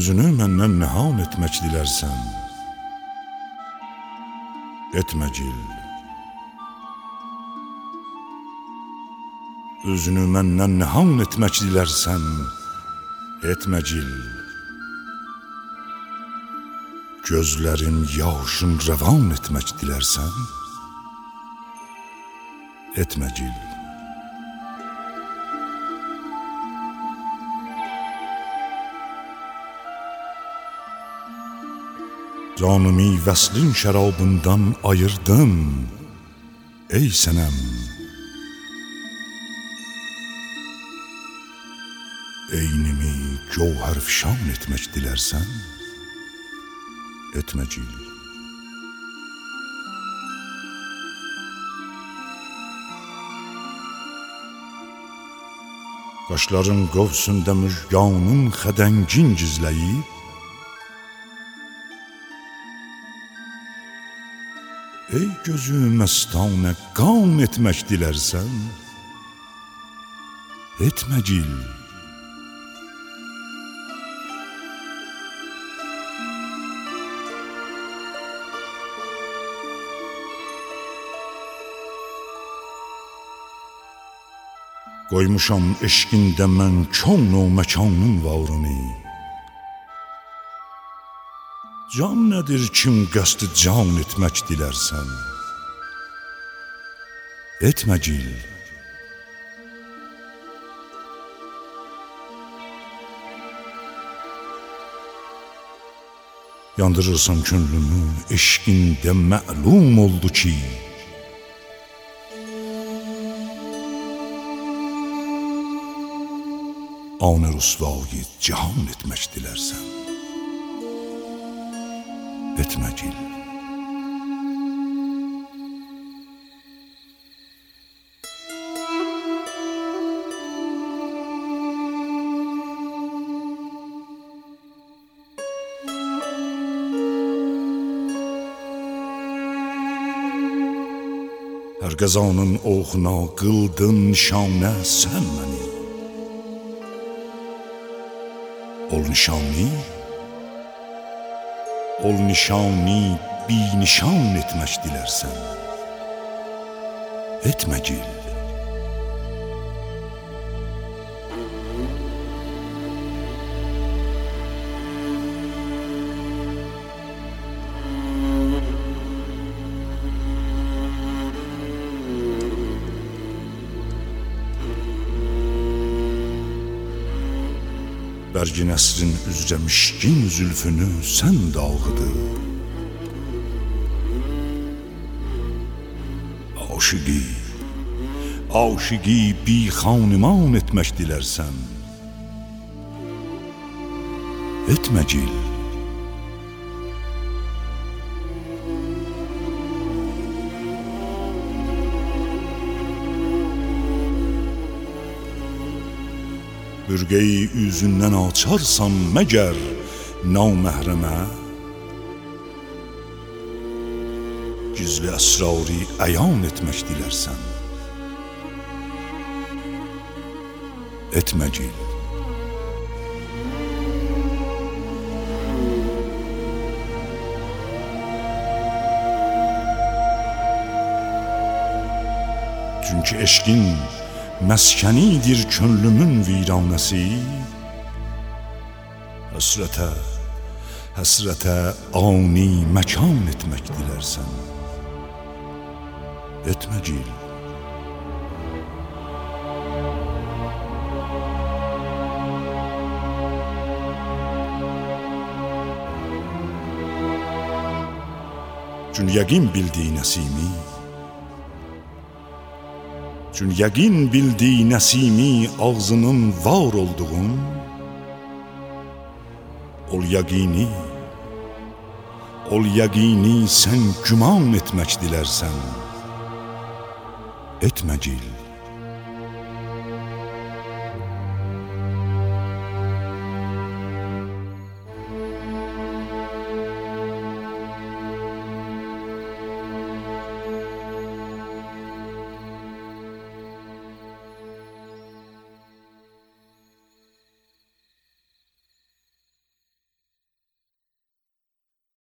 Üzünü məndən nəham etmək dilərsən, etmə gil. Üzünü məndən nəham etmək dilərsən, etmə gil. Gözlərin yaşın rəvan etmək dilərsən, etmə Canımı vəslin şərabından ayırdın, ey sənəm. Eynimi gövhər fişan etmək dilərsən, etməcil. Qaşların qovsunda müjganın xədəngin gizləyib, Ey gözü məstanə qan etmək dilərsən, etmə gil. Qoymuşam eşqində mən o məkanın varını. Can nədir kim qəsdi can etmək dilərsən? Etmə gil. Yandırırsan könlümü, eşqində məlum oldu ki, Anı rüsvayı cihan etmək dilərsən. Etmə gil. Hər qəzanın oxuna qıldın şanə sən məni. Ol nişanlı, ol nişanlı bi nişan etmək dilərsən. Etmə gil. Bərgi nəsrin üzrə mişkin zülfünü sən dalğıdı. Aşıqi, aşıqi bi xaniman etmək dilərsən. Etmə gil. Bürgeyi üzündən açarsan məgər naməhrəmə Gizli əsrarı əyan etmək dilərsən Etmə gil Çünki eşqin məskənidir könlümün viranəsi Həsrətə, həsrətə ani məkan etmək dilərsən Etmə gil Çün yəqin bildiyi nəsimi Çün yəqin bildi nəsimi ağzının var olduğun Ol yəqini Ol yəqini sən güman etmək dilərsən Etmə gil